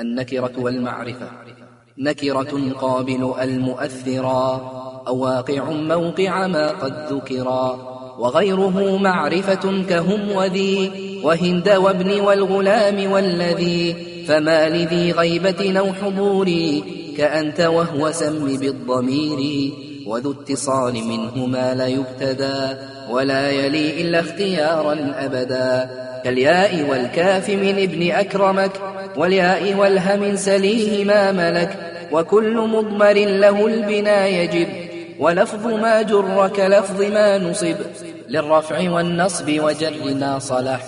النكرة والمعرفة. نكرة قابل المؤثرا أو واقع موقع ما قد ذكرا وغيره معرفة كهم وذي. وهند وابن والغلام والذي. فما لذي غيبة أو حضور. كأنت وهو سم بالضمير. وذو اتصال منهما لا يبتدى. ولا يلي إلا اختيارا أبدا. كالياء والكاف من ابن أكرمك. والياء والهم سليه ما ملك وكل مضمر له البنا يجب. ولفظ ما جر كلفظ ما نصب للرفع والنصب وجرنا صلح.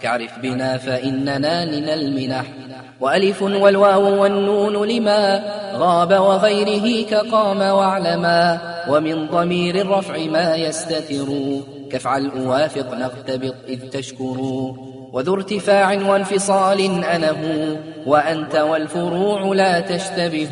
كعرف بنا فإننا لنا المنح. وألف والواو والنون لما غاب وغيره كقام واعلما. ومن ضمير الرفع ما يستتر. كفعل أوافق نغتبط إذ تشكروا وذو ارتفاع وانفصال أنه وأنت والفروع لا تشتبه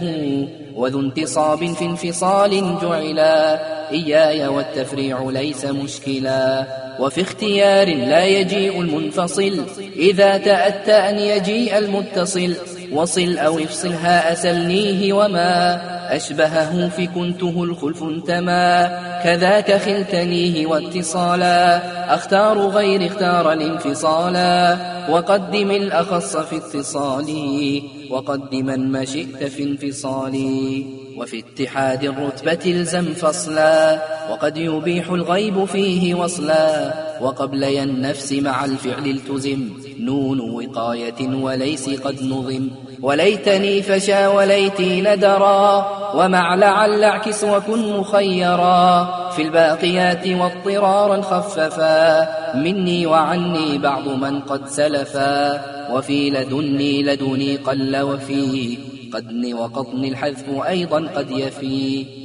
وذو انتصاب في انفصال جعلا إياي والتفريع ليس مشكلا وفي اختيار لا يجيء المنفصل إذا تأتى أن يجيء المتصل وصل أو افصلها أسلنيه وما أشبهه في كنته الخلف انتما. كذاك خلتنيه واتصالا. أختار غير اختار الانفصالا. وقدم الأخص في اتصالي. وقدما ما شئت في انفصالي. وفي اتحاد الرتبة الزم فصلا وقد يبيح الغيب فيه وصلا وقبلي النفس مع الفعل التزم نون وقاية وليس قد نظم. وليتني فشا وليتي ندرا ومع لعل اعكس وكن مخيرا. في الباقيات واضطرارا خففا مني وعني بعض من قد سلفا. وفي لدني لدني قل وفي قدن وقطن الحذف أيضا قد يفي.